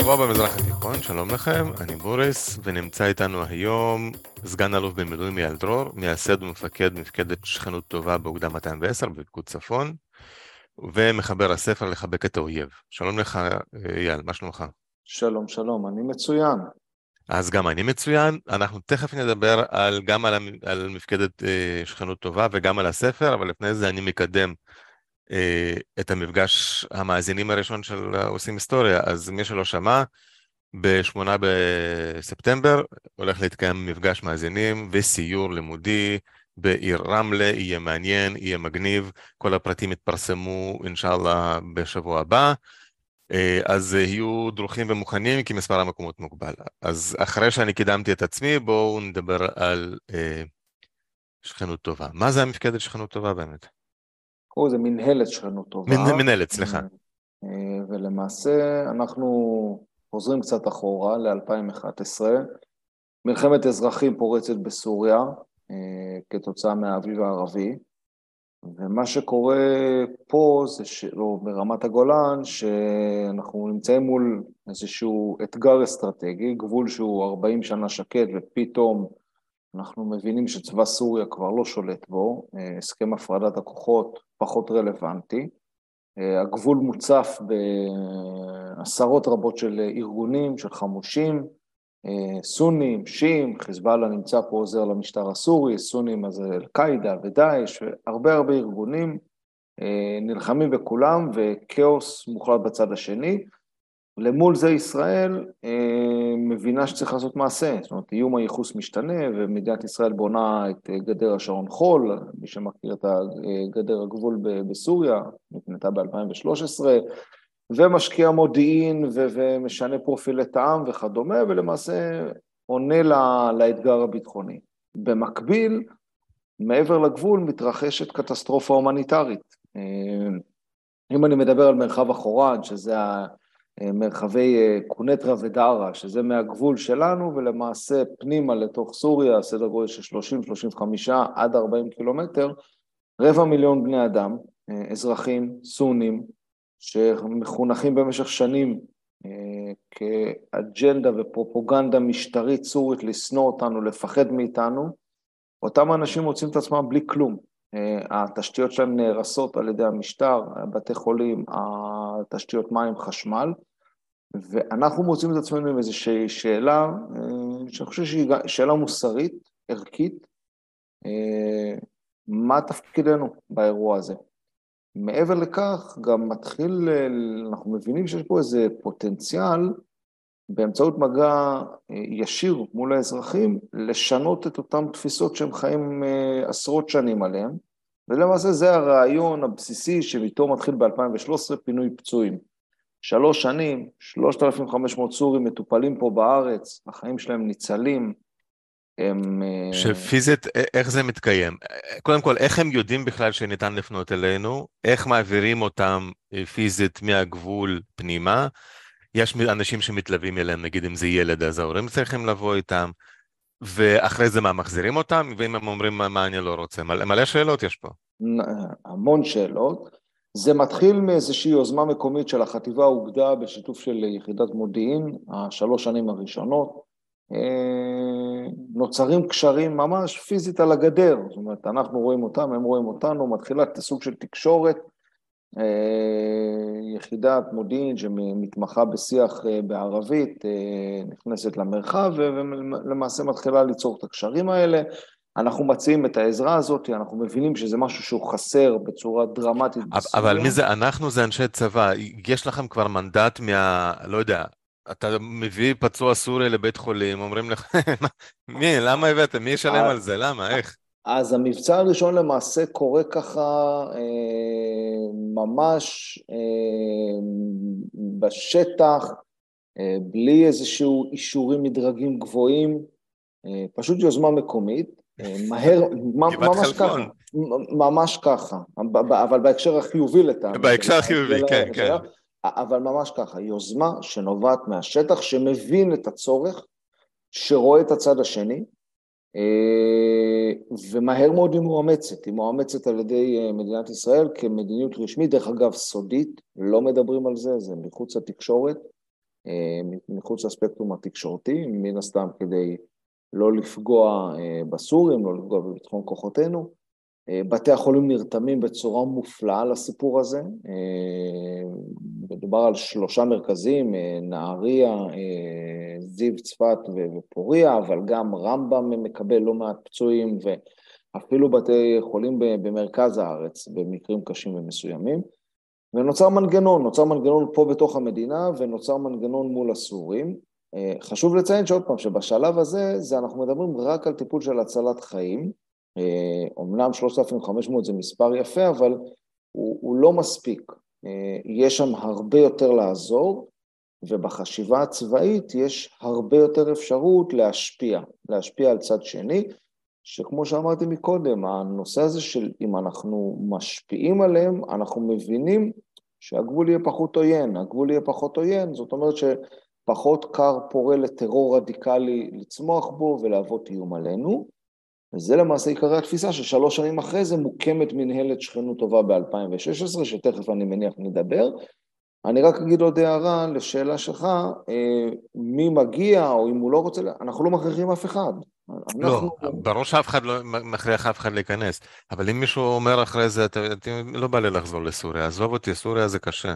שבוע במזרח התיכון, שלום לכם, אני בוריס, ונמצא איתנו היום סגן אלוף במילואים אייל דרור, מייסד ומפקד מפקדת שכנות טובה באוגדה 210 בפיקוד צפון, ומחבר הספר לחבק את האויב. שלום לך, אייל, מה שלומך? שלום, שלום, אני מצוין. אז גם אני מצוין, אנחנו תכף נדבר על, גם על, על מפקדת אה, שכנות טובה וגם על הספר, אבל לפני זה אני מקדם את המפגש המאזינים הראשון של עושים היסטוריה, אז מי שלא שמע, ב-8 בספטמבר הולך להתקיים מפגש מאזינים וסיור לימודי בעיר רמלה, יהיה מעניין, יהיה מגניב, כל הפרטים יתפרסמו אינשאללה בשבוע הבא. אה, אז יהיו דרוכים ומוכנים כי מספר המקומות מוגבל. אז אחרי שאני קידמתי את עצמי, בואו נדבר על אה, שכנות טובה. מה זה המפקדת שכנות טובה באמת? או זה מנהלת שכנות טובה. מנ, מנהלת, סליחה. אה, ולמעשה אנחנו חוזרים קצת אחורה ל-2011. מלחמת אזרחים פורצת בסוריה אה, כתוצאה מהאביב הערבי. ומה שקורה פה זה, ש... או ברמת הגולן, שאנחנו נמצאים מול איזשהו אתגר אסטרטגי, גבול שהוא 40 שנה שקט ופתאום אנחנו מבינים שצבא סוריה כבר לא שולט בו, הסכם הפרדת הכוחות פחות רלוונטי, הגבול מוצף בעשרות רבות של ארגונים, של חמושים, סונים, שיעים, חיזבאללה נמצא פה עוזר למשטר הסורי, סונים אז אל-קאעידה ודאעש, והרבה הרבה ארגונים נלחמים בכולם וכאוס מוחלט בצד השני. למול זה ישראל מבינה שצריך לעשות מעשה, זאת אומרת איום הייחוס משתנה ומדינת ישראל בונה את גדר השעון חול, מי שמכיר את גדר הגבול בסוריה, נבנתה ב-2013, ומשקיע מודיעין ומשנה פרופילי טעם וכדומה, ולמעשה עונה לה, לאתגר הביטחוני. במקביל, מעבר לגבול מתרחשת קטסטרופה הומניטרית. אה, אם אני מדבר על מרחב החורד, שזה מרחבי אה, קונטרה ודארה, שזה מהגבול שלנו, ולמעשה פנימה לתוך סוריה, סדר גודל של 30-35 עד 40 קילומטר, רבע מיליון בני אדם, אה, אזרחים, סונים, שמחונכים במשך שנים אה, כאג'נדה ופרופוגנדה משטרית סורית לשנוא אותנו, לפחד מאיתנו, אותם אנשים מוצאים את עצמם בלי כלום. אה, התשתיות שלהם נהרסות על ידי המשטר, בתי חולים, התשתיות מים, חשמל, ואנחנו מוצאים את עצמנו עם איזושהי שאלה, אה, שאני חושב שהיא שאלה מוסרית, ערכית, מה תפקידנו באירוע הזה? מעבר לכך, גם מתחיל, אנחנו מבינים שיש פה איזה פוטנציאל באמצעות מגע אה, ישיר מול האזרחים, לשנות את אותן תפיסות שהם חיים אה, עשרות שנים עליהן, ולמעשה זה הרעיון הבסיסי שאיתו מתחיל ב-2013 פינוי פצועים. שלוש שנים, 3,500 סורים מטופלים פה בארץ, החיים שלהם ניצלים, הם... אה, שפיזית, איך זה מתקיים? קודם כל, איך הם יודעים בכלל שניתן לפנות אלינו? איך מעבירים אותם פיזית מהגבול פנימה? יש אנשים שמתלווים אליהם, נגיד אם זה ילד, אז ההורים צריכים לבוא איתם, ואחרי זה מה, מחזירים אותם? ואם הם אומרים מה אני לא רוצה? מלא, מלא שאלות יש פה. המון שאלות. זה מתחיל מאיזושהי יוזמה מקומית של החטיבה האוגדה בשיתוף של יחידת מודיעין, השלוש שנים הראשונות. אה, נוצרים קשרים ממש פיזית על הגדר, זאת אומרת, אנחנו רואים אותם, הם רואים אותנו, מתחילה סוג של תקשורת, אה, יחידת מודיעין שמתמחה בשיח אה, בערבית, נכנסת למרחב ולמעשה מתחילה ליצור את הקשרים האלה. אנחנו מציעים את העזרה הזאת, אנחנו מבינים שזה משהו שהוא חסר בצורה דרמטית. אבל מי זה אנחנו? זה אנשי צבא. יש לכם כבר מנדט מה... לא יודע, אתה מביא פצוע סורי לבית חולים, אומרים לך, מי, למה הבאתם? מי ישלם על זה? למה? איך? אז המבצע הראשון למעשה קורה ככה אה, ממש אה, בשטח, אה, בלי איזשהו אישורים מדרגים גבוהים, אה, פשוט יוזמה מקומית, אה, מהר, ממש ככה, ממש ככה, אבל בהקשר החיובי לטעם. בהקשר החיובי, כן, כן. אבל ממש ככה, יוזמה שנובעת מהשטח, שמבין את הצורך, שרואה את הצד השני, אה, ומהר מאוד היא מואמצת, היא מואמצת על ידי אה, מדינת ישראל כמדיניות רשמית, דרך אגב סודית, לא מדברים על זה, זה מחוץ לתקשורת, מחוץ לספקטרום התקשורתי, מן הסתם כדי לא לפגוע בסורים, לא לפגוע בביטחון כוחותינו. בתי החולים נרתמים בצורה מופלאה לסיפור הזה. מדובר על שלושה מרכזים, נהריה, זיו, צפת ופוריה, אבל גם רמב"ם מקבל לא מעט פצועים, ואפילו בתי חולים במרכז הארץ במקרים קשים ומסוימים. ונוצר מנגנון, נוצר מנגנון פה בתוך המדינה ונוצר מנגנון מול הסורים. חשוב לציין שעוד פעם, שבשלב הזה, זה אנחנו מדברים רק על טיפול של הצלת חיים. אומנם 3,500 זה מספר יפה, אבל הוא, הוא לא מספיק. יש שם הרבה יותר לעזור, ובחשיבה הצבאית יש הרבה יותר אפשרות להשפיע, להשפיע על צד שני, שכמו שאמרתי מקודם, הנושא הזה של אם אנחנו משפיעים עליהם, אנחנו מבינים שהגבול יהיה פחות עוין, הגבול יהיה פחות עוין, זאת אומרת שפחות קר פורה לטרור רדיקלי לצמוח בו ולהוות איום עלינו, וזה למעשה עיקרי התפיסה ששלוש שנים אחרי זה מוקמת מנהלת שכנות טובה ב-2016, שתכף אני מניח נדבר, אני רק אגיד עוד הערה לשאלה שלך, אה, מי מגיע או אם הוא לא רוצה, אנחנו לא מכריחים אף אחד. לא, ברור שאף אחד לא מכריח אף אחד להיכנס, אבל אם מישהו אומר אחרי זה, אתה, לא בא לי לחזור לסוריה, עזוב אותי, סוריה זה קשה.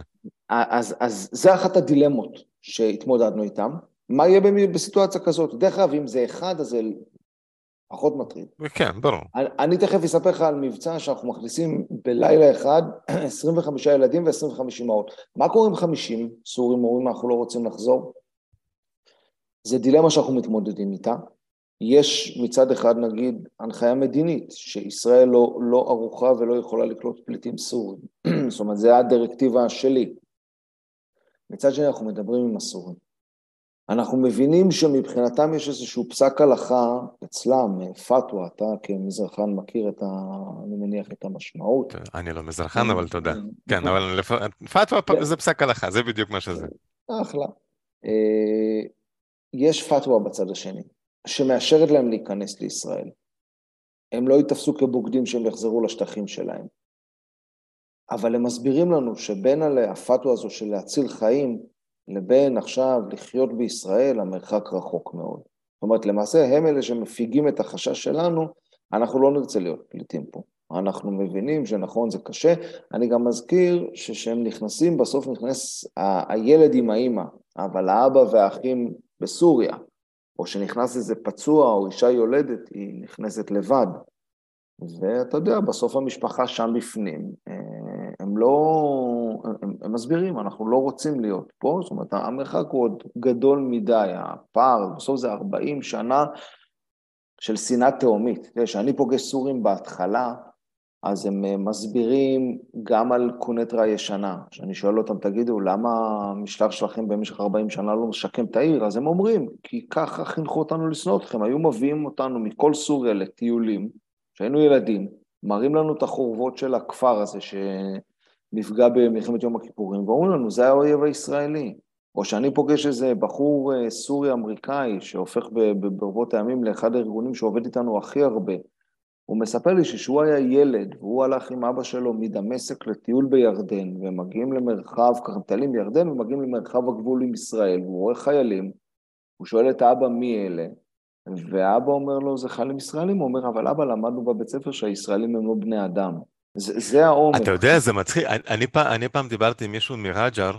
אז, אז זה אחת הדילמות שהתמודדנו איתן. מה יהיה בסיטואציה כזאת? דרך אגב, אם זה אחד, אז זה פחות מטריד. כן, ברור. אני, אני תכף אספר לך על מבצע שאנחנו מכניסים בלילה אחד 25 ילדים ו-25 אמהות. מה קורה עם 50 סורים אומרים אנחנו לא רוצים לחזור? זה דילמה שאנחנו מתמודדים איתה. יש מצד אחד נגיד הנחיה מדינית, שישראל לא, לא ערוכה ולא יכולה לקלוט פליטים סורים. זאת אומרת, זה הדירקטיבה שלי. מצד שני אנחנו מדברים עם הסורים. אנחנו מבינים שמבחינתם יש איזשהו פסק הלכה אצלם, פתווה, אתה כמזרחן מכיר את ה... אני מניח את המשמעות. אני לא מזרחן, אבל תודה. כן, אבל פתווה זה פסק הלכה, זה בדיוק מה שזה. אחלה. אה, יש פתווה בצד השני, שמאשרת להם להיכנס לישראל. הם לא ייתפסו כבוגדים שהם יחזרו לשטחים שלהם. אבל הם מסבירים לנו שבין הפתווה הזו של להציל חיים, לבין עכשיו לחיות בישראל, המרחק רחוק מאוד. זאת אומרת, למעשה הם אלה שמפיגים את החשש שלנו, אנחנו לא נרצה להיות פליטים פה. אנחנו מבינים שנכון, זה קשה. אני גם מזכיר שכשהם נכנסים, בסוף נכנס ה- הילד עם האימא, אבל האבא והאחים בסוריה, או שנכנס איזה פצוע או אישה יולדת, היא נכנסת לבד. ואתה יודע, בסוף המשפחה שם בפנים. אה, הם לא, הם, הם מסבירים, אנחנו לא רוצים להיות פה, זאת אומרת, המרחק הוא עוד גדול מדי, הפער, בסוף זה 40 שנה של שנאה תהומית. כשאני פוגש סורים בהתחלה, אז הם אה, מסבירים גם על קונטרה ישנה. כשאני שואל אותם, תגידו, למה המשלח שלכם במשך 40 שנה לא משקם את העיר? אז הם אומרים, כי ככה חינכו אותנו לשנוא אתכם. היו מביאים אותנו מכל סוריה לטיולים, כשהיינו ילדים, מראים לנו את החורבות של הכפר הזה שנפגע במלחמת יום הכיפורים, ואומרים לנו, זה האויב הישראלי. או שאני פוגש איזה בחור אה, סורי אמריקאי שהופך ברבות הימים לאחד הארגונים שעובד איתנו הכי הרבה. הוא מספר לי שכשהוא היה ילד, והוא הלך עם אבא שלו מדמשק לטיול בירדן, ומגיעים למרחב, ככה מטיילים בירדן, ומגיעים למרחב הגבול עם ישראל, והוא רואה חיילים, הוא שואל את האבא מי אלה, ואבא אומר לו, זה חיילים ישראלים, הוא אומר, אבל אבא, למדנו בבית ספר שהישראלים הם לא בני אדם. זה, זה העומק. אתה יודע, זה מצחיק. אני, אני, אני פעם דיברתי עם מישהו מרג'ר,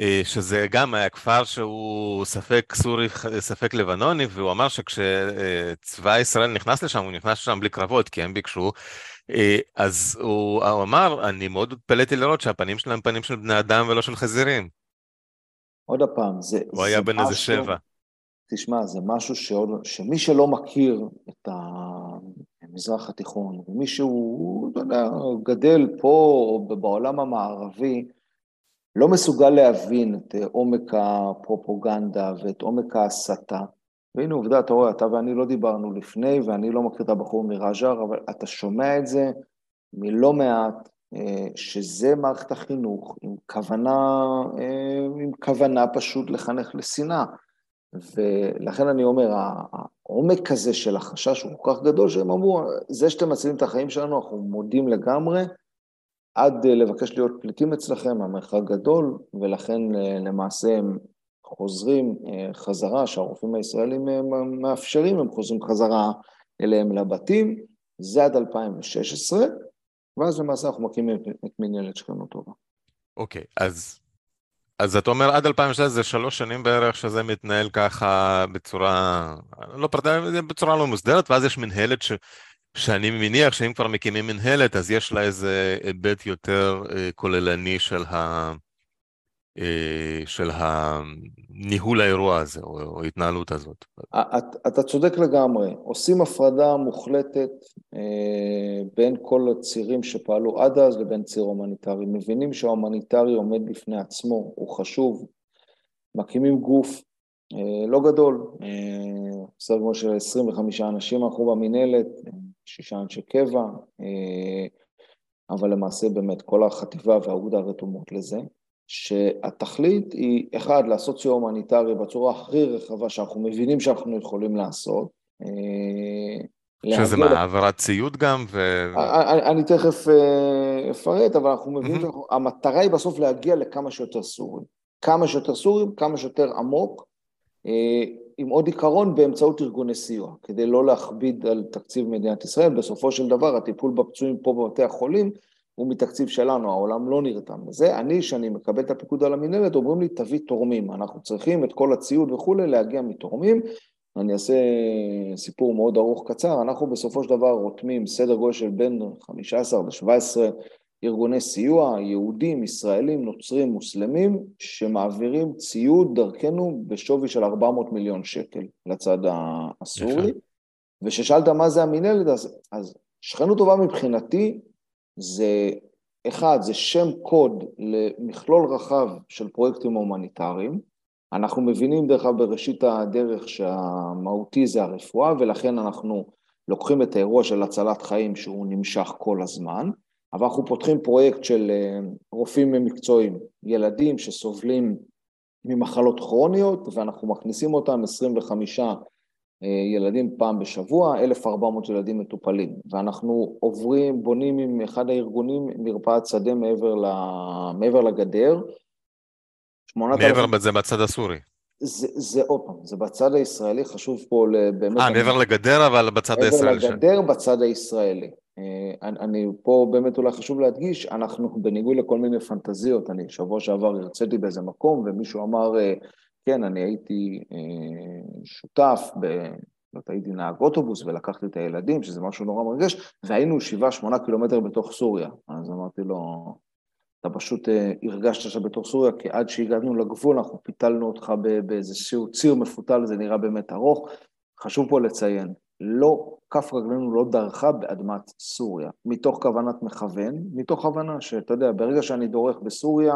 אה, שזה גם היה כפר שהוא ספק סורי, ספק לבנוני, והוא אמר שכשצבא ישראל נכנס לשם, הוא נכנס לשם בלי קרבות, כי הם ביקשו, אה, אז הוא, הוא אמר, אני מאוד התפלאתי לראות שהפנים שלהם פנים של בני אדם ולא של חזירים. עוד פעם, זה... הוא היה בן איזה שבע. תשמע, זה משהו שעוד, שמי שלא מכיר את המזרח התיכון, ומי שהוא, גדל פה או בעולם המערבי, לא מסוגל להבין את עומק הפרופוגנדה ואת עומק ההסתה. והנה עובדה, אתה רואה, אתה ואני לא דיברנו לפני, ואני לא מכיר את הבחור מרג'ר, אבל אתה שומע את זה מלא מעט, אה, שזה מערכת החינוך, עם כוונה, אה, עם כוונה פשוט לחנך לשנאה. ולכן אני אומר, העומק הזה של החשש הוא כל כך גדול, שהם אמרו, זה שאתם מצילים את החיים שלנו, אנחנו מודים לגמרי, עד לבקש להיות פליטים אצלכם, המרחק גדול, ולכן למעשה הם חוזרים חזרה, שהרופאים הישראלים מאפשרים, הם חוזרים חזרה אליהם לבתים, זה עד 2016, ואז למעשה אנחנו מקימים את מנהלת שכנות טובה. אוקיי, okay, אז, אז אתה אומר עד 2016 זה שלוש שנים בערך שזה מתנהל ככה בצורה, לא פרטנית, בצורה לא מוסדרת, ואז יש מנהלת ש... שאני מניח שאם כבר מקימים מנהלת, אז יש לה איזה היבט יותר אה, כוללני של, ה, של הניהול האירוע הזה, או ההתנהלות הזאת. אתה צודק לגמרי. עושים הפרדה מוחלטת אה, בין כל הצירים שפעלו עד אז לבין ציר הומניטרי. מבינים שההומניטרי עומד בפני עצמו, הוא חשוב. מקימים גוף לא גדול, בסדר גודל של 25 אנשים אנחנו במינהלת, שישה אנשי קבע, אה, אבל למעשה באמת כל החטיבה והאוגדה רתומות לזה, שהתכלית היא, אחד, לעשות סיוע הומניטרי בצורה הכי רחבה שאנחנו מבינים שאנחנו יכולים לעשות. אה, שזה מה, העברת ציוד גם? ו... אני, אני תכף אה, אפרט, אבל אנחנו מבינים שהמטרה היא בסוף להגיע לכמה שיותר סורים. כמה שיותר סורים, כמה שיותר עמוק. עם עוד עיקרון באמצעות ארגוני סיוע, כדי לא להכביד על תקציב מדינת ישראל. בסופו של דבר, הטיפול בפצועים פה בבתי החולים הוא מתקציב שלנו, העולם לא נרתם לזה. אני, שאני מקבל את הפיקוד על המנהלת, אומרים לי, תביא תורמים. אנחנו צריכים את כל הציוד וכולי להגיע מתורמים. אני אעשה סיפור מאוד ארוך קצר. אנחנו בסופו של דבר רותמים סדר גודל של בין 15 ל-17 ארגוני סיוע, יהודים, ישראלים, נוצרים, מוסלמים, שמעבירים ציוד דרכנו בשווי של 400 מיליון שקל לצד הסורי. וכששאלת מה זה המינהלת, אז, אז שכנות טובה מבחינתי זה, אחד, זה שם קוד למכלול רחב של פרויקטים הומניטריים. אנחנו מבינים דרך אגב בראשית הדרך שהמהותי זה הרפואה, ולכן אנחנו לוקחים את האירוע של הצלת חיים שהוא נמשך כל הזמן. אבל אנחנו פותחים פרויקט של אה, רופאים מקצועיים, ילדים שסובלים ממחלות כרוניות, ואנחנו מכניסים אותם 25 אה, ילדים פעם בשבוע, 1,400 ילדים מטופלים. ואנחנו עוברים, בונים עם אחד הארגונים מרפאת שדה מעבר, ל... מעבר לגדר. מעבר לזה בצד הסורי. זה, זה עוד פעם, זה בצד הישראלי, חשוב פה באמת... אה, מעבר לגדר, אבל בצד הישראלי. מעבר לגדר, ש... בצד הישראלי. אה, אני, אני פה באמת אולי חשוב להדגיש, אנחנו בניגוד לכל מיני פנטזיות, אני שבוע שעבר הרציתי באיזה מקום ומישהו אמר, אה, כן, אני הייתי אה, שותף, ב, לא הייתי נהג אוטובוס ולקחתי את הילדים, שזה משהו נורא מרגש, והיינו שבעה, שמונה קילומטר בתוך סוריה. אז אמרתי לו, אתה פשוט הרגשת שאתה בתוך סוריה, כי עד שהגענו לגבול אנחנו פיתלנו אותך באיזשהו ציר מפותל, זה נראה באמת ארוך. חשוב פה לציין, לא, כף רגלינו לא דרכה באדמת סוריה, מתוך כוונת מכוון, מתוך הבנה שאתה יודע, ברגע שאני דורך בסוריה,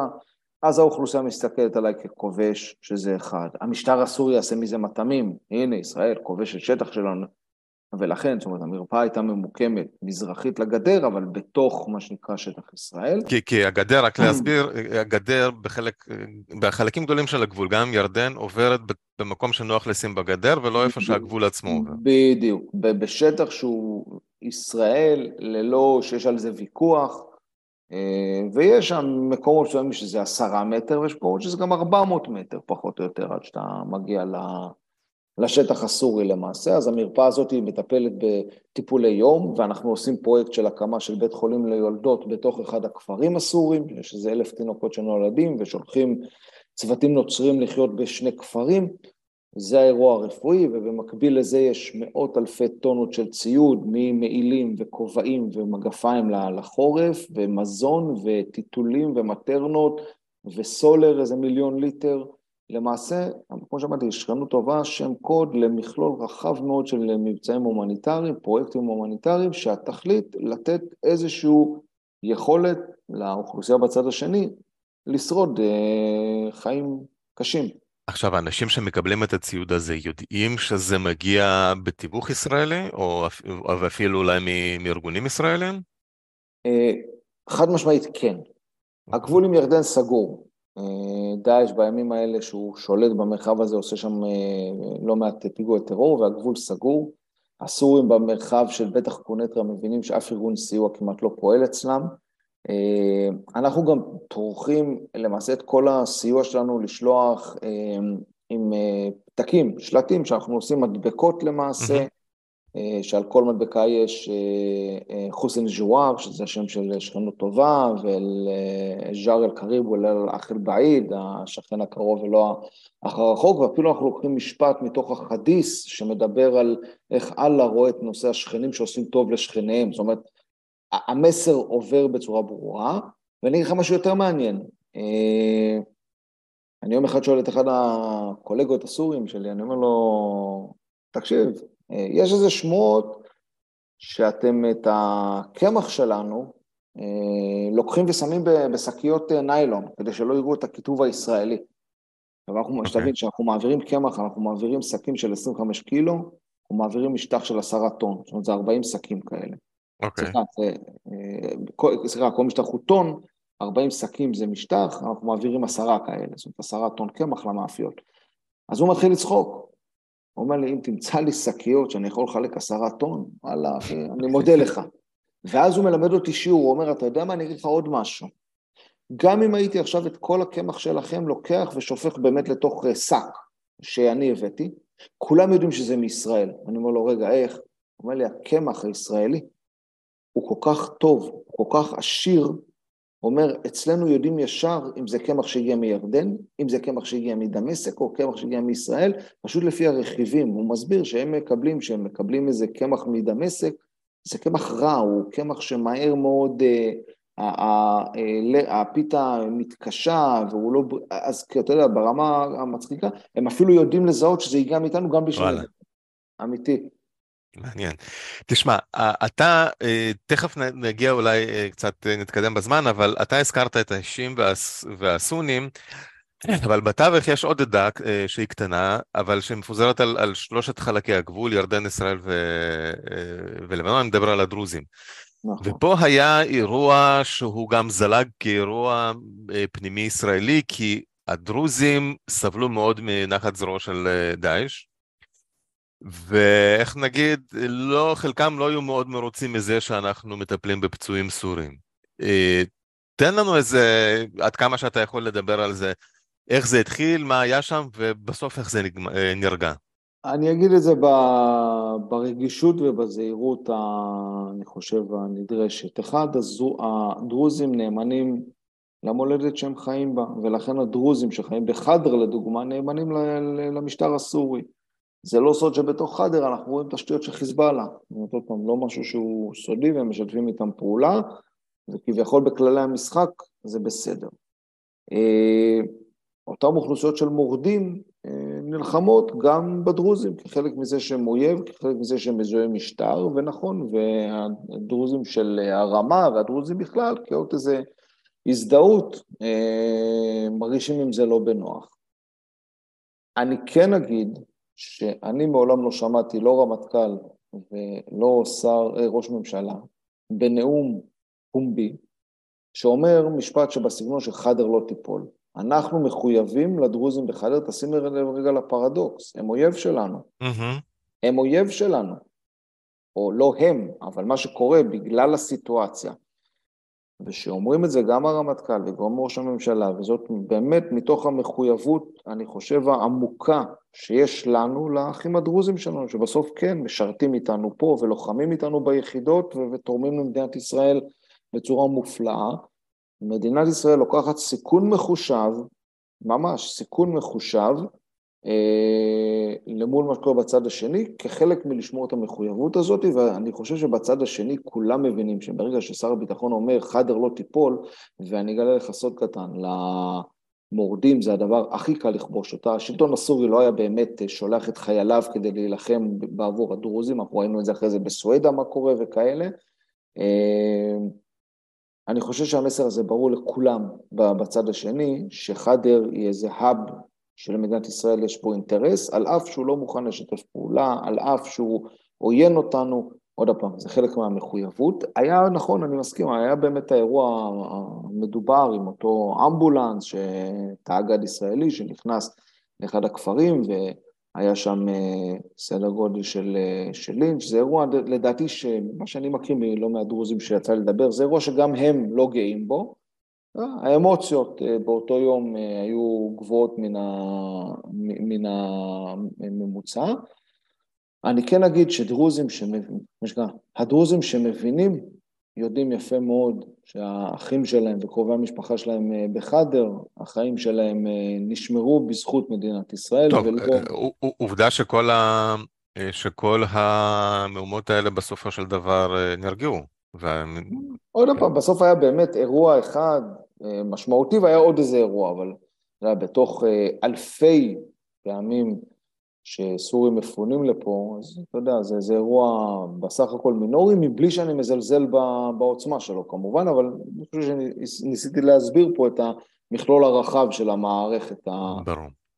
אז האוכלוסייה מסתכלת עליי ככובש, שזה אחד. המשטר הסורי יעשה מזה מטעמים, הנה ישראל כובשת שטח שלנו, ולכן, זאת אומרת, המרפאה הייתה ממוקמת מזרחית לגדר, אבל בתוך מה שנקרא שטח ישראל. כי, כי הגדר, רק להסביר, הגדר בחלק, בחלקים גדולים של הגבול, גם ירדן עוברת במקום שנוח לשים בגדר, ולא איפה שהגבול עצמו עובר. בדיוק, בשטח שהוא ישראל, ללא שיש על זה ויכוח, ויש שם מקומות מסוימים שזה עשרה מטר, ויש פה שזה גם ארבע מאות מטר, פחות או יותר, עד שאתה מגיע. לשטח הסורי למעשה, אז המרפאה הזאת היא מטפלת בטיפולי יום, ואנחנו עושים פרויקט של הקמה של בית חולים ליולדות בתוך אחד הכפרים הסורים, יש איזה אלף תינוקות שנולדים, ושולחים צוותים נוצרים לחיות בשני כפרים, זה האירוע הרפואי, ובמקביל לזה יש מאות אלפי טונות של ציוד, ממעילים וכובעים ומגפיים לחורף, ומזון וטיטולים ומטרנות, וסולר איזה מיליון ליטר, למעשה, כמו שאמרתי, שכנות טובה, שם קוד למכלול רחב מאוד של מבצעים הומניטריים, פרויקטים הומניטריים, שהתכלית לתת איזושהי יכולת לאוכלוסייה בצד השני לשרוד אה, חיים קשים. עכשיו, האנשים שמקבלים את הציוד הזה יודעים שזה מגיע בתיווך ישראלי, או אפילו אולי מארגונים ישראלים? אה, חד משמעית כן. הגבול עם ירדן סגור. אה, דאעש בימים האלה שהוא שולט במרחב הזה עושה שם אה, לא מעט פיגועי טרור והגבול סגור. הסורים במרחב של בטח קונטרה מבינים שאף ארגון סיוע כמעט לא פועל אצלם. אנחנו גם טורחים למעשה את כל הסיוע שלנו לשלוח עם פתקים, שלטים שאנחנו עושים מדבקות למעשה. שעל כל מדבקה יש אה, אה, חוסן ג'וואר, שזה השם של שכנות טובה, ואל-ג'אר אל-קריב ואל-אח אל-בעיד, השכן הקרוב ולא האח הרחוק, ואפילו אנחנו לוקחים משפט מתוך החדיס שמדבר על איך אללה רואה את נושא השכנים שעושים טוב לשכניהם, זאת אומרת, המסר עובר בצורה ברורה, ואני אגיד לך משהו יותר מעניין. אה, אני יום אחד שואל את אחד הקולגות הסורים שלי, אני אומר לו, תקשיב, יש איזה שמועות שאתם את הקמח שלנו אה, לוקחים ושמים בשקיות אה, ניילון, כדי שלא יראו את הכיתוב הישראלי. ואנחנו, okay. שתבין, כשאנחנו מעבירים קמח, אנחנו מעבירים שקים של 25 קילו, אנחנו מעבירים משטח של עשרה טון, זאת אומרת, זה 40 שקים כאלה. אוקיי. אה, סליחה, כל משטח הוא טון, 40 שקים זה משטח, אנחנו מעבירים עשרה כאלה, זאת אומרת, עשרה טון קמח למאפיות. אז הוא מתחיל לצחוק, הוא אומר לי, אם תמצא לי שקיות שאני יכול לחלק עשרה טון, וואלה, אני מודה לך. ואז הוא מלמד אותי שיעור, הוא אומר, אתה יודע מה, אני אגיד לך עוד משהו. גם אם הייתי עכשיו את כל הקמח שלכם לוקח ושופך באמת לתוך אה, שק שאני הבאתי, כולם יודעים שזה מישראל. אני אומר לו, רגע, איך? הוא אומר לי, הקמח הישראלי הוא כל כך טוב, הוא כל כך עשיר, אומר, אצלנו יודעים ישר אם זה קמח שהגיע מירדן, אם זה קמח שהגיע מדמשק או קמח שהגיע מישראל, פשוט לפי הרכיבים. הוא מסביר שהם מקבלים, שהם מקבלים איזה קמח מדמשק, זה קמח רע, הוא קמח שמהר מאוד אה, אה, הפיתה מתקשה, והוא לא... אז אתה יודע, ברמה המצחיקה, הם אפילו יודעים לזהות שזה הגיע מאיתנו גם בשביל... אמיתי. מעניין. תשמע, אתה, אה, תכף נגיע אולי אה, קצת אה, נתקדם בזמן, אבל אתה הזכרת את השיעים והסונים, אבל בתווך יש עוד עדה שהיא קטנה, אבל שמפוזרת על, על שלושת חלקי הגבול, ירדן, ישראל ו... ולבנון, אני מדבר על הדרוזים. נכון. ופה היה אירוע שהוא גם זלג כאירוע פנימי ישראלי, כי הדרוזים סבלו מאוד מנחת זרועו של דאעש. ואיך נגיד, לא, חלקם לא היו מאוד מרוצים מזה שאנחנו מטפלים בפצועים סורים. אה, תן לנו איזה, עד כמה שאתה יכול לדבר על זה, איך זה התחיל, מה היה שם, ובסוף איך זה אה, נרגע. אני אגיד את זה ברגישות ובזהירות, אני חושב, הנדרשת. אחד, הדרוזים נאמנים למולדת שהם חיים בה, ולכן הדרוזים שחיים בחדר, לדוגמה, נאמנים למשטר הסורי. זה לא סוד שבתוך חדר אנחנו רואים תשתיות של חיזבאללה. זאת אומרת, עוד פעם, לא משהו שהוא סודי והם משתפים איתם פעולה, וכביכול בכללי המשחק זה בסדר. אה, אותן אוכלוסיות של מורדים אה, נלחמות גם בדרוזים, כחלק מזה שהם אויב, כחלק מזה שהם מזוהי משטר, ונכון, והדרוזים של הרמה והדרוזים בכלל, כאות איזו הזדהות, אה, מרגישים עם זה לא בנוח. אני כן אגיד שאני מעולם לא שמעתי לא רמטכ"ל ולא שר, אה, ראש ממשלה בנאום פומבי שאומר משפט שבסגנון של חדר לא תיפול. אנחנו מחויבים לדרוזים בחדר, תשים לב רגע לפרדוקס, הם אויב שלנו. Mm-hmm. הם אויב שלנו. או לא הם, אבל מה שקורה בגלל הסיטואציה. ושאומרים את זה גם הרמטכ"ל וגם ראש הממשלה, וזאת באמת מתוך המחויבות, אני חושב, העמוקה שיש לנו לאחים הדרוזים שלנו, שבסוף כן משרתים איתנו פה ולוחמים איתנו ביחידות ותורמים למדינת ישראל בצורה מופלאה. מדינת ישראל לוקחת סיכון מחושב, ממש סיכון מחושב, למול מה שקורה בצד השני, כחלק מלשמור את המחויבות הזאת, ואני חושב שבצד השני כולם מבינים שברגע ששר הביטחון אומר חדר לא תיפול, ואני אגלה לך סוד קטן, למורדים זה הדבר הכי קל לכבוש אותה. השלטון הסורי לא היה באמת שולח את חייליו כדי להילחם בעבור הדרוזים, אנחנו ראינו את זה אחרי זה בסואדה מה קורה וכאלה. אה, אני חושב שהמסר הזה ברור לכולם בצד השני, שחדר היא איזה האב שלמדינת ישראל יש פה אינטרס, על אף שהוא לא מוכן לשתף פעולה, על אף שהוא עוין אותנו, עוד פעם, זה חלק מהמחויבות. היה, נכון, אני מסכים, היה באמת האירוע המדובר עם אותו אמבולנס, תאגד ישראלי שנכנס לאחד הכפרים, היה שם סדר גודל של, של לינץ', זה אירוע לדעתי, מה שאני מכיר מלא מהדרוזים שיצא לדבר, זה אירוע שגם הם לא גאים בו, האמוציות באותו יום היו גבוהות מן, ה, מן הממוצע. אני כן אגיד שדרוזים שמבינים, הדרוזים שמבינים יודעים יפה מאוד שהאחים שלהם וקרובי המשפחה שלהם אה, בחאדר, החיים שלהם אה, נשמרו בזכות מדינת ישראל. טוב, ולא... אה, עובדה שכל, ה... שכל המהומות האלה בסופו של דבר נרגעו. וה... עוד פעם, בסוף היה באמת אירוע אחד משמעותי והיה עוד איזה אירוע, אבל היה בתוך אלפי פעמים שסורים מפונים לפה, אז אתה יודע, זה, זה אירוע בסך הכל מינורי, מבלי שאני מזלזל בעוצמה שלו כמובן, אבל אני חושב שניסיתי להסביר פה את המכלול הרחב של המערכת ה...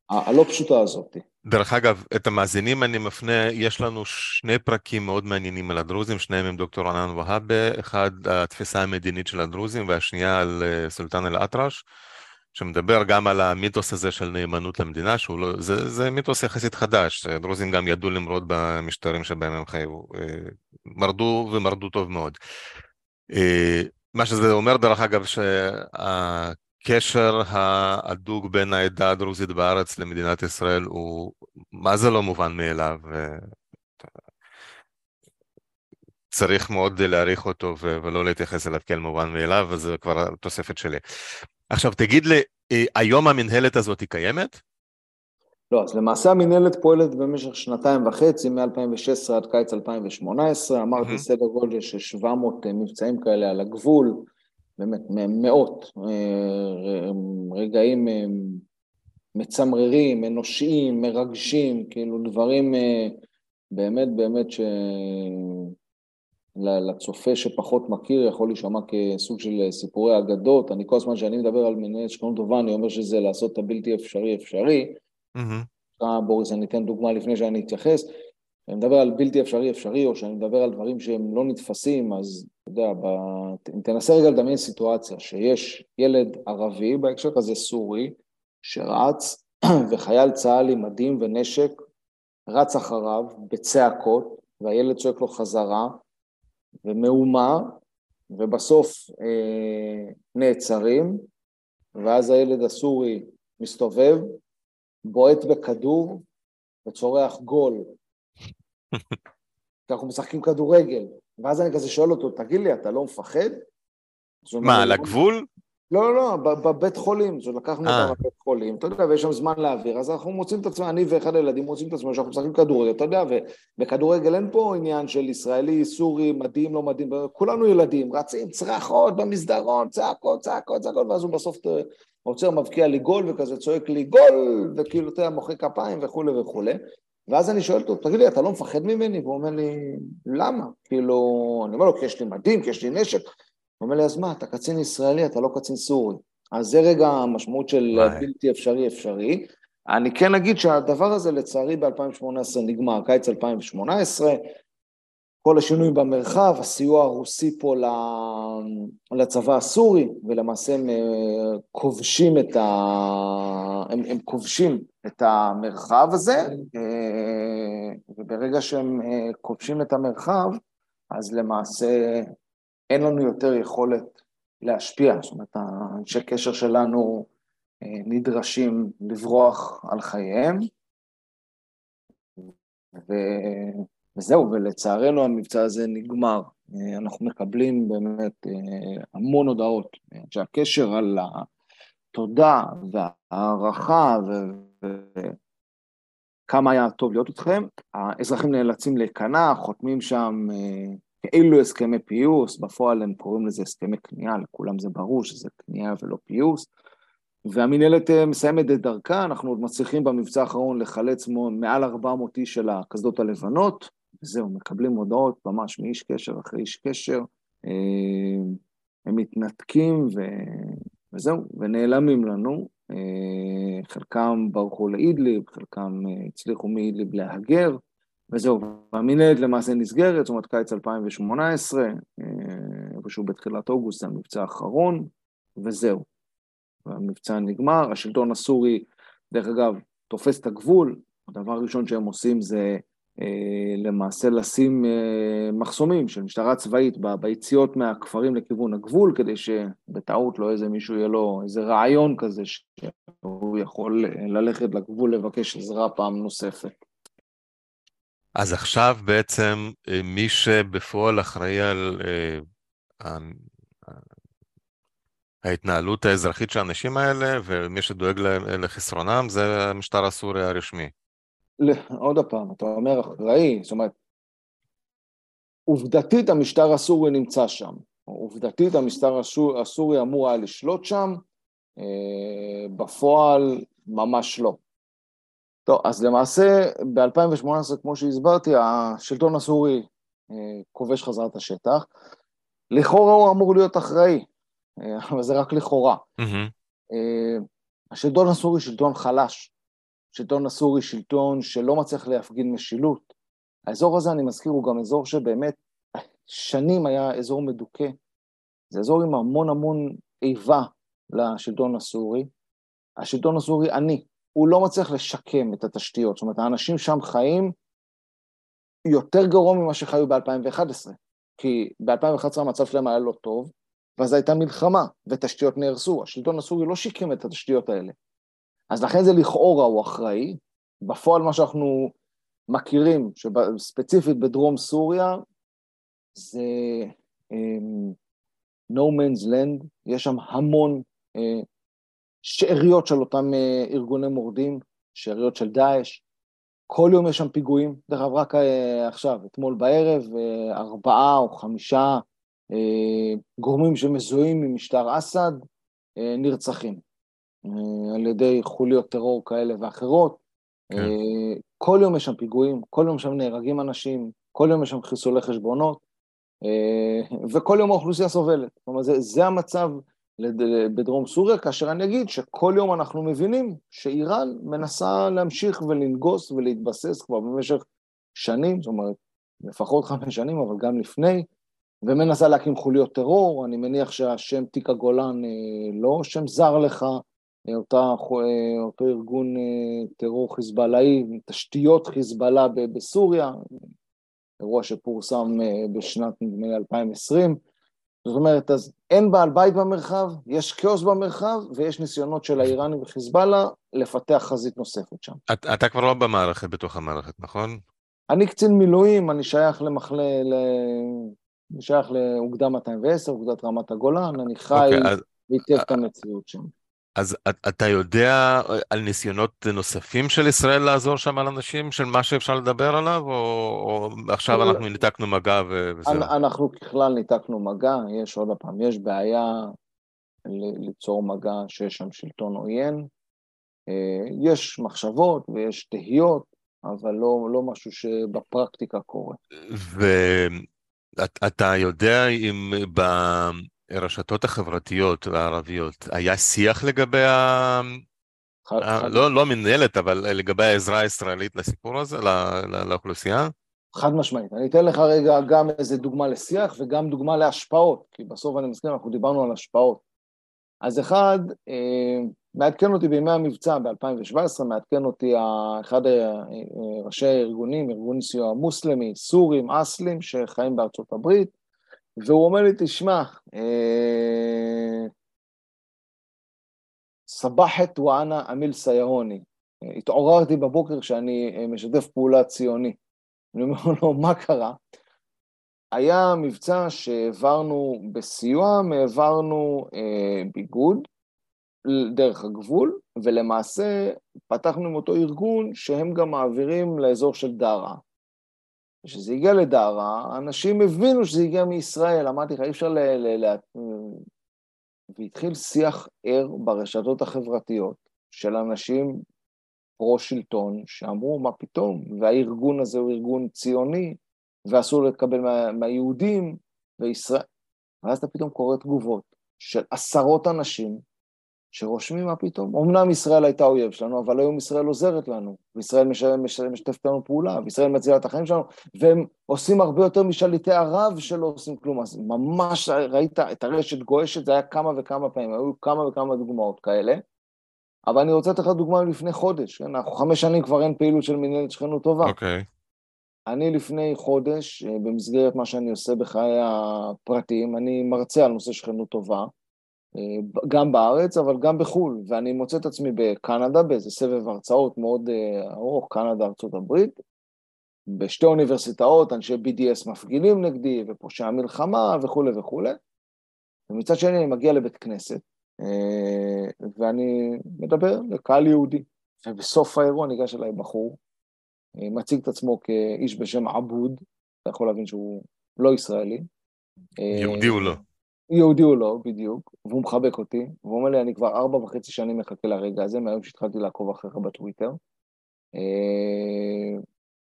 הלא פשוטה הזאת. דרך אגב, את המאזינים אני מפנה, יש לנו שני פרקים מאוד מעניינים על הדרוזים, שניהם עם דוקטור ענן והבה, אחד התפיסה המדינית של הדרוזים והשנייה על אה, סולטן אל-אטרש. שמדבר גם על המיתוס הזה של נאמנות למדינה, שהוא לא, זה, זה מיתוס יחסית חדש, דרוזים גם ידעו למרוד במשטרים שבהם הם חיו, אה, מרדו ומרדו טוב מאוד. אה, מה שזה אומר דרך אגב שהקשר ההדוק בין העדה הדרוזית בארץ למדינת ישראל הוא מה זה לא מובן מאליו. צריך מאוד להעריך אותו ולא להתייחס אליו כאל מובן מאליו, וזה כבר תוספת שלי. עכשיו תגיד לי, אה, היום המנהלת הזאת היא קיימת? לא, אז למעשה המנהלת פועלת במשך שנתיים וחצי, מ-2016 עד קיץ 2018, אמרתי mm-hmm. סדר גודל של 700 אה, מבצעים כאלה על הגבול, באמת מאות אה, רגעים מצמררים, אנושיים, מרגשים, כאילו דברים באמת באמת ש... לצופה שפחות מכיר יכול להישמע כסוג של סיפורי אגדות. אני כל הזמן כשאני מדבר על מנהל שכנות טובה, אני אומר שזה לעשות את הבלתי אפשרי אפשרי. Mm-hmm. בוריס, אני אתן דוגמה לפני שאני אתייחס. כשאני מדבר על בלתי אפשרי אפשרי, או כשאני מדבר על דברים שהם לא נתפסים, אז אתה יודע, ב... תנסה רגע לדמיין סיטואציה שיש ילד ערבי, בהקשר הזה סורי, שרץ, וחייל צה"ל עם מדים ונשק רץ אחריו בצעקות, והילד צועק לו חזרה, ומהומה, ובסוף אה, נעצרים, ואז הילד הסורי מסתובב, בועט בכדור וצורח גול. אנחנו משחקים כדורגל. ואז אני כזה שואל אותו, תגיד לי, אתה לא מפחד? מה, על הגבול? לא, לא, לא, בבית חולים, זאת לקחנו אותם לבית אה. חולים, אתה יודע, ויש שם זמן להעביר, אז אנחנו מוצאים את עצמנו, אני ואחד הילדים מוצאים את עצמנו שאנחנו משחקים כדורגל, אתה יודע, ובכדורגל אין פה עניין של ישראלי, סורי, מדהים, לא מדהים, כולנו ילדים, רצים צרחות במסדרון, צעקות, צעקות, צעקות, ואז הוא בסוף עוצר, מבקיע לי גול, וכזה צועק לי גול, וכאילו, אתה יודע, מוחא כפיים וכולי וכולי. ואז אני שואל אותו, תגיד לי, אתה לא מפחד ממני? והוא אומר לי, למה? כאילו, אני אומר לו, כי יש לי מדים, כי יש לי נשק. הוא אומר לי, אז מה, אתה קצין ישראלי, אתה לא קצין סורי. אז זה רגע המשמעות של בלתי אפשרי אפשרי. אני כן אגיד שהדבר הזה לצערי ב-2018 נגמר, קיץ 2018, כל השינויים במרחב, הסיוע הרוסי פה לצבא הסורי, ולמעשה הם אה, כובשים את, ה... הם, הם כובשים את המרחב הזה, אה, וברגע שהם אה, כובשים את המרחב, אז למעשה אין לנו יותר יכולת להשפיע, זאת אומרת, האנשי קשר שלנו נדרשים לברוח על חייהם, ו... וזהו, ולצערנו המבצע הזה נגמר. אה, אנחנו מקבלים באמת אה, המון הודעות, שהקשר על התודה והערכה וכמה היה טוב להיות איתכם, האזרחים נאלצים להיכנע, חותמים שם כאילו הסכמי פיוס, בפועל הם קוראים לזה הסכמי כניעה, לכולם זה ברור שזה כניעה ולא פיוס. והמינהלת אה, מסיימת את דרכה, אנחנו עוד מצליחים במבצע האחרון לחלץ מעל 400 איש של הקסדות הלבנות, וזהו, מקבלים הודעות ממש מאיש קשר אחרי איש קשר, אה, הם מתנתקים ו... וזהו, ונעלמים לנו, אה, חלקם ברחו לאידליב, חלקם הצליחו מאידליב להגר, וזהו, והמינהלת למעשה נסגרת, זאת אומרת קיץ 2018, אה, איפשהו בתחילת אוגוסט זה המבצע האחרון, וזהו. המבצע נגמר, השלטון הסורי, דרך אגב, תופס את הגבול, הדבר הראשון שהם עושים זה אה, למעשה לשים אה, מחסומים של משטרה צבאית ביציאות מהכפרים לכיוון הגבול, כדי שבטעות לא איזה מישהו יהיה לו איזה רעיון כזה שהוא יכול ללכת לגבול לבקש עזרה פעם נוספת. אז עכשיו בעצם אה, מי שבפועל אחראי על ההתנהלות האזרחית של האנשים האלה, ומי שדואג לחסרונם זה המשטר הסורי הרשמי. עוד פעם, אתה אומר אחראי, זאת אומרת, עובדתית המשטר הסורי נמצא שם. עובדתית המשטר הסורי אמור היה לשלוט שם, אה, בפועל ממש לא. טוב, אז למעשה ב-2018, כמו שהסברתי, השלטון הסורי אה, כובש חזרה את השטח. לכאורה הוא אמור להיות אחראי, אה, אבל זה רק לכאורה. Mm-hmm. השלטון הסורי שלטון חלש, שלטון הסורי שלטון שלא מצליח להפגין משילות. האזור הזה, אני מזכיר, הוא גם אזור שבאמת שנים היה אזור מדוכא. זה אזור עם המון המון איבה לשלטון הסורי. השלטון הסורי עני, הוא לא מצליח לשקם את התשתיות, זאת אומרת, האנשים שם חיים יותר גרוע ממה שחיו ב-2011, כי ב-2011 המצב שלהם היה לא טוב, ואז הייתה מלחמה, ותשתיות נהרסו. השלטון הסורי לא שיקם את התשתיות האלה. אז לכן זה לכאורה הוא אחראי. בפועל מה שאנחנו מכירים, ספציפית בדרום סוריה, זה um, no man's land, יש שם המון uh, שאריות של אותם uh, ארגוני מורדים, שאריות של דאעש. כל יום יש שם פיגועים, דרך אגב רק uh, עכשיו, אתמול בערב, uh, ארבעה או חמישה uh, גורמים שמזוהים ממשטר אסד uh, נרצחים. אה, על ידי חוליות טרור כאלה ואחרות. כן. אה, כל יום יש שם פיגועים, כל יום שם נהרגים אנשים, כל יום יש שם חיסולי חשבונות, אה, וכל יום האוכלוסייה סובלת. זאת אומרת, זה, זה המצב בדרום סוריה, כאשר אני אגיד שכל יום אנחנו מבינים שאיראן מנסה להמשיך ולנגוס ולהתבסס כבר במשך שנים, זאת אומרת, לפחות חמש שנים, אבל גם לפני, ומנסה להקים חוליות טרור, אני מניח שהשם תיק הגולן לא שם זר לך, אותה, אה, אותו ארגון אה, טרור חיזבאללאי, תשתיות חיזבאללה בסוריה, אירוע שפורסם אה, בשנת נדמה לי 2020. זאת אומרת, אז אין בעל בית במרחב, יש כאוס במרחב, ויש ניסיונות של האיראנים וחיזבאללה לפתח חזית נוספת שם. אתה, אתה כבר לא במערכת, בתוך המערכת, נכון? אני קצין מילואים, אני שייך למחלה, ל... אני שייך לאוגדה 210, אוגדת רמת הגולן, אני חי okay, אוקיי, אז... היטב את המציאות שם. אז אתה יודע על ניסיונות נוספים של ישראל לעזור שם על אנשים, של מה שאפשר לדבר עליו, או, או עכשיו. אנחנו ניתקנו מגע וזהו? אנחנו ככלל ניתקנו מגע, יש עוד פעם, יש בעיה ליצור מגע שיש שם שלטון עוין, אה, יש מחשבות ויש תהיות, אבל לא, לא משהו שבפרקטיקה קורה. ואתה יודע אם ב... הרשתות החברתיות הערביות, היה שיח לגבי ה... ה... לא, לא מנהלת, אבל לגבי העזרה הישראלית לסיפור הזה, לא, לא, לאוכלוסייה? חד משמעית. אני אתן לך רגע גם איזה דוגמה לשיח וגם דוגמה להשפעות, כי בסוף אני מזכיר, אנחנו דיברנו על השפעות. אז אחד, אה, מעדכן אותי בימי המבצע ב-2017, מעדכן אותי אחד ראשי הארגונים, ארגון סיוע מוסלמי, סורים, אסלים, שחיים בארצות הברית, והוא אומר לי, תשמע, אה, סבחת ואנה אמיל סיירוני. התעוררתי בבוקר כשאני אה, משתף פעולה ציוני. אני אומר לו, מה קרה? היה מבצע שהעברנו בסיוע, העברנו אה, ביגוד דרך הגבול, ולמעשה פתחנו עם אותו ארגון שהם גם מעבירים לאזור של דארה. כשזה הגיע לדארה, אנשים הבינו שזה הגיע מישראל, אמרתי לך, אי אפשר ל... ל, ל והתחיל שיח ער ברשתות החברתיות של אנשים פרו-שלטון, שאמרו, מה פתאום, והארגון הזה הוא ארגון ציוני, ואסור לקבל מה, מהיהודים, וישראל... ואז אתה פתאום קורא תגובות של עשרות אנשים שרושמים מה פתאום. אמנם ישראל הייתה אויב שלנו, אבל היום ישראל עוזרת לנו, וישראל משתפת לנו פעולה, וישראל מצילה את החיים שלנו, והם עושים הרבה יותר משליטי ערב שלא עושים כלום. אז ממש ראית את הרשת גועשת, זה היה כמה וכמה פעמים, היו כמה וכמה דוגמאות כאלה. אבל אני רוצה לתת לך דוגמה מלפני חודש, כן? אנחנו חמש שנים כבר אין פעילות של מנהלת שכנות טובה. אוקיי. אני לפני חודש, אה, במסגרת מה שאני עושה בחיי הפרטיים, אני מרצה על נושא שכנות טובה, גם בארץ, אבל גם בחו"ל, ואני מוצא את עצמי בקנדה, באיזה סבב הרצאות מאוד אה, ארוך, קנדה, ארצות הברית, בשתי אוניברסיטאות, אנשי BDS מפגינים נגדי, ופושעי מלחמה וכולי וכולי. ומצד שני אני מגיע לבית כנסת, ואני מדבר לקהל יהודי. ובסוף האירוע ניגש אליי בחור, מציג את עצמו כאיש בשם עבוד, אתה יכול להבין שהוא לא ישראלי. יהודי הוא לא. יהודי הוא לא, בדיוק, והוא מחבק אותי, והוא אומר לי, אני כבר ארבע וחצי שנים מחכה לרגע הזה, מהיום שהתחלתי לעקוב אחריך בטוויטר.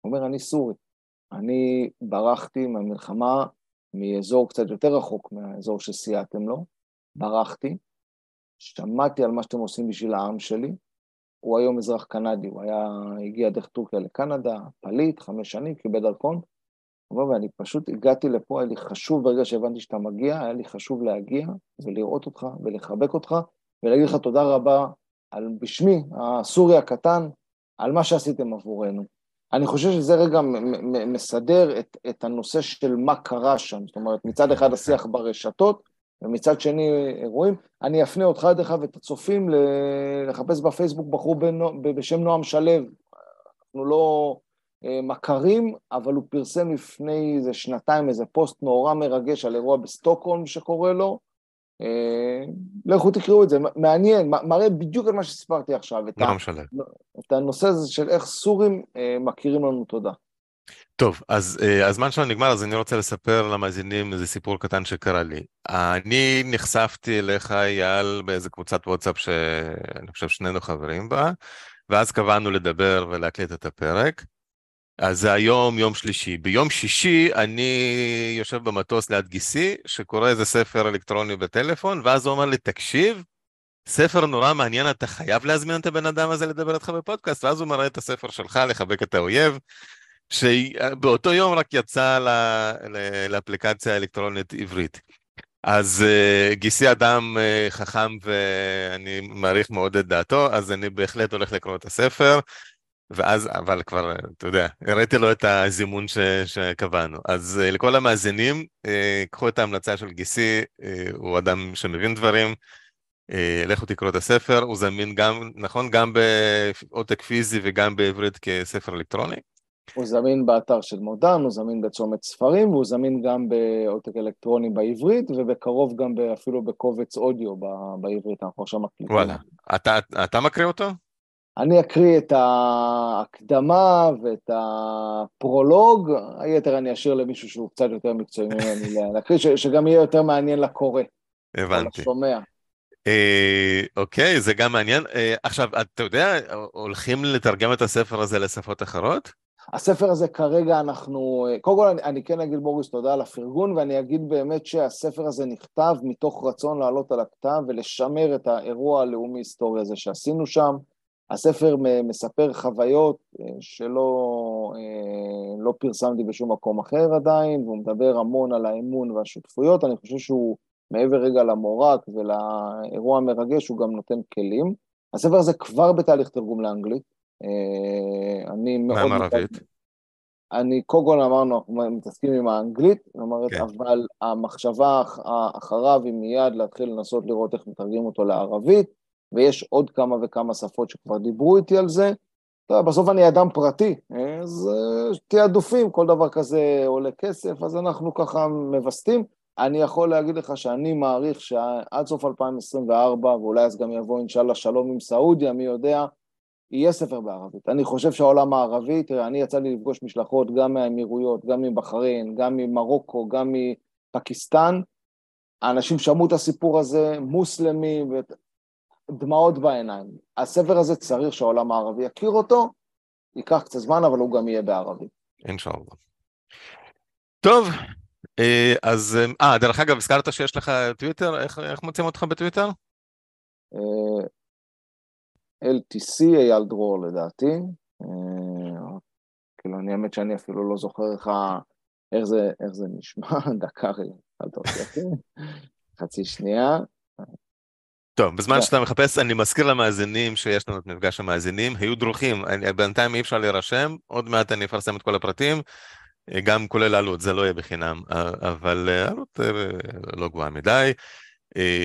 הוא אומר, אני סורי. אני ברחתי מהמלחמה מאזור קצת יותר רחוק מהאזור שסייעתם לו, ברחתי, שמעתי על מה שאתם עושים בשביל העם שלי, הוא היום אזרח קנדי, הוא היה, הגיע דרך טורקיה לקנדה, פליט, חמש שנים, קיבל דרכון. ואני פשוט הגעתי לפה, היה לי חשוב ברגע שהבנתי שאתה מגיע, היה לי חשוב להגיע ולראות אותך ולחבק אותך ולהגיד לך תודה רבה על, בשמי, הסורי הקטן, על מה שעשיתם עבורנו. אני חושב שזה רגע מסדר את, את הנושא של מה קרה שם, זאת אומרת, מצד אחד השיח ברשתות, ומצד שני אירועים. אני אפנה אותך, דרך אגב, את הצופים לחפש בפייסבוק בחור בשם נועם שלו. אנחנו לא אה, מכרים, אבל הוא פרסם לפני איזה שנתיים איזה פוסט נורא מרגש על אירוע בסטוקהולם שקורה לו. אה, לכו תקראו את זה, מעניין, מראה בדיוק את מה שסיפרתי עכשיו. נועם שלו. את הנושא הזה של איך סורים אה, מכירים לנו תודה. טוב, אז uh, הזמן שלנו נגמר, אז אני רוצה לספר למאזינים איזה סיפור קטן שקרה לי. אני נחשפתי אליך, אייל, באיזה קבוצת וואטסאפ שאני חושב שנינו חברים בה, ואז קבענו לדבר ולהקליט את הפרק. אז זה היום יום שלישי. ביום שישי אני יושב במטוס ליד גיסי, שקורא איזה ספר אלקטרוני בטלפון, ואז הוא אומר לי, תקשיב, ספר נורא מעניין, אתה חייב להזמין את הבן אדם הזה לדבר איתך בפודקאסט, ואז הוא מראה את הספר שלך, לחבק את האויב. שבאותו יום רק יצא לאפליקציה האלקטרונית עברית. אז uh, גיסי אדם uh, חכם ואני מעריך מאוד את דעתו, אז אני בהחלט הולך לקרוא את הספר, ואז, אבל כבר, אתה יודע, הראיתי לו את הזימון ש, שקבענו. אז uh, לכל המאזינים, uh, קחו את ההמלצה של גיסי, uh, הוא אדם שמבין דברים, לכו תקראו את הספר, הוא זמין גם, נכון, גם בעותק פיזי וגם בעברית כספר אלקטרוני. הוא זמין באתר של מודן, הוא זמין בצומת ספרים, והוא זמין גם בעותק אלקטרוני בעברית, ובקרוב גם אפילו בקובץ אודיו בעברית, אנחנו עכשיו מקליטים. וואלה, אתה, אתה מקריא אותו? אני אקריא את ההקדמה ואת הפרולוג, היתר אני אשאיר למישהו שהוא קצת יותר מקצועי ממני להקריא, שגם יהיה יותר מעניין לקורא. הבנתי. לשומע. אה, אוקיי, זה גם מעניין. אה, עכשיו, אתה יודע, הולכים לתרגם את הספר הזה לשפות אחרות? הספר הזה כרגע אנחנו, קודם כל אני, אני כן אגיד בוריס תודה על הפרגון ואני אגיד באמת שהספר הזה נכתב מתוך רצון לעלות על הכתב ולשמר את האירוע הלאומי-היסטורי הזה שעשינו שם. הספר מספר חוויות אה, שלא אה, לא פרסמתי בשום מקום אחר עדיין, והוא מדבר המון על האמון והשותפויות, אני חושב שהוא מעבר רגע למורק ולאירוע המרגש, הוא גם נותן כלים. הספר הזה כבר בתהליך תרגום לאנגלית, אה, אני מאוד... מה ערבית? אני, קודם כל אמרנו, אנחנו מתעסקים עם האנגלית, אומרת, כן. אבל המחשבה אחריו היא מיד להתחיל לנסות לראות איך מתרגמים אותו לערבית, ויש עוד כמה וכמה שפות שכבר דיברו איתי על זה. טוב, בסוף אני אדם פרטי, אז אה, תעדופים, כל דבר כזה עולה כסף, אז אנחנו ככה מווסתים. אני יכול להגיד לך שאני מעריך שעד סוף 2024, ואולי אז גם יבוא אינשאללה שלום עם סעודיה, מי יודע, יהיה ספר בערבית. אני חושב שהעולם הערבי, תראה, אני יצא לי לפגוש משלחות גם מהאמירויות, גם מבחריין, גם ממרוקו, גם מפקיסטן. האנשים שמעו את הסיפור הזה, מוסלמים, דמעות בעיניים. הספר הזה צריך שהעולם הערבי יכיר אותו, ייקח קצת זמן, אבל הוא גם יהיה בערבית. אינשאללה. טוב, אה, אז, אה, דרך אגב, הזכרת שיש לך טוויטר, איך, איך מוצאים אותך בטוויטר? אה, LTC אייל דרור לדעתי. אה, כאילו, אני האמת שאני אפילו לא זוכר איך, איך, זה, איך זה נשמע, דקה רגע, חצי שנייה. טוב, בזמן שאתה מחפש, אני מזכיר למאזינים שיש לנו את מפגש המאזינים, היו דרוכים, בינתיים אי אפשר להירשם, עוד מעט אני אפרסם את כל הפרטים, גם כולל עלות, זה לא יהיה בחינם, אבל עלות לא גבוהה מדי.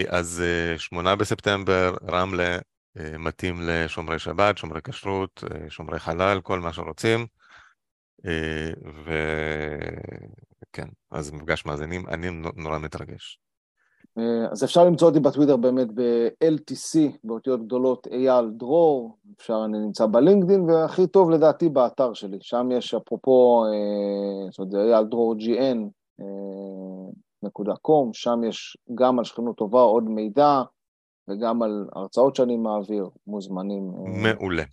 אז שמונה בספטמבר, רמלה, מתאים לשומרי שבת, שומרי כשרות, שומרי חלל, כל מה שרוצים. וכן, אז מפגש מאזינים, אני נורא מתרגש. אז אפשר למצוא אותי בטוויטר באמת ב-LTC, באותיות גדולות אייל דרור, אפשר, אני נמצא בלינקדאין, והכי טוב לדעתי באתר שלי, שם יש אפרופו, זאת אומרת, זה אייל דרור GN, נקודה קום, שם יש גם על שכנות טובה עוד מידע, וגם על הרצאות שאני מעביר, מוזמנים. מעולה.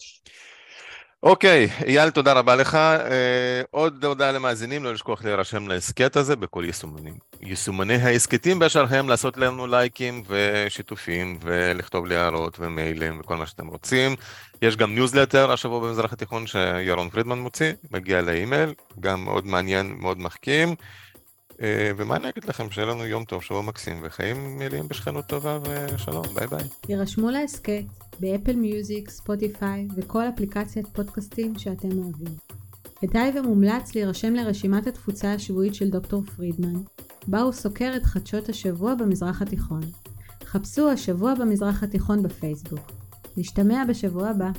אוקיי, אייל, תודה רבה לך. אה, עוד הודעה למאזינים, לא לשכוח להירשם להסכת הזה בכל יישומנים, יישומני ההסכתים באשר הם, לעשות לנו לייקים ושיתופים, ולכתוב לי הערות ומיילים וכל מה שאתם רוצים. יש גם ניוזלטר השבוע במזרח התיכון שירון פרידמן מוציא, מגיע לאימייל, גם מאוד מעניין, מאוד מחכים. אה, ומה אני אגיד לכם? שיהיה לנו יום טוב, שבוע מקסים, וחיים מלאים בשכנות טובה ושלום, ביי ביי. הירשמו להסכת באפל מיוזיק, ספוטיפיי וכל אפליקציית פודקאסטים שאתם אוהבים. כדאי ומומלץ להירשם לרשימת התפוצה השבועית של דוקטור פרידמן, בה הוא סוקר את חדשות השבוע במזרח התיכון. חפשו השבוע במזרח התיכון בפייסבוק. נשתמע בשבוע הבא.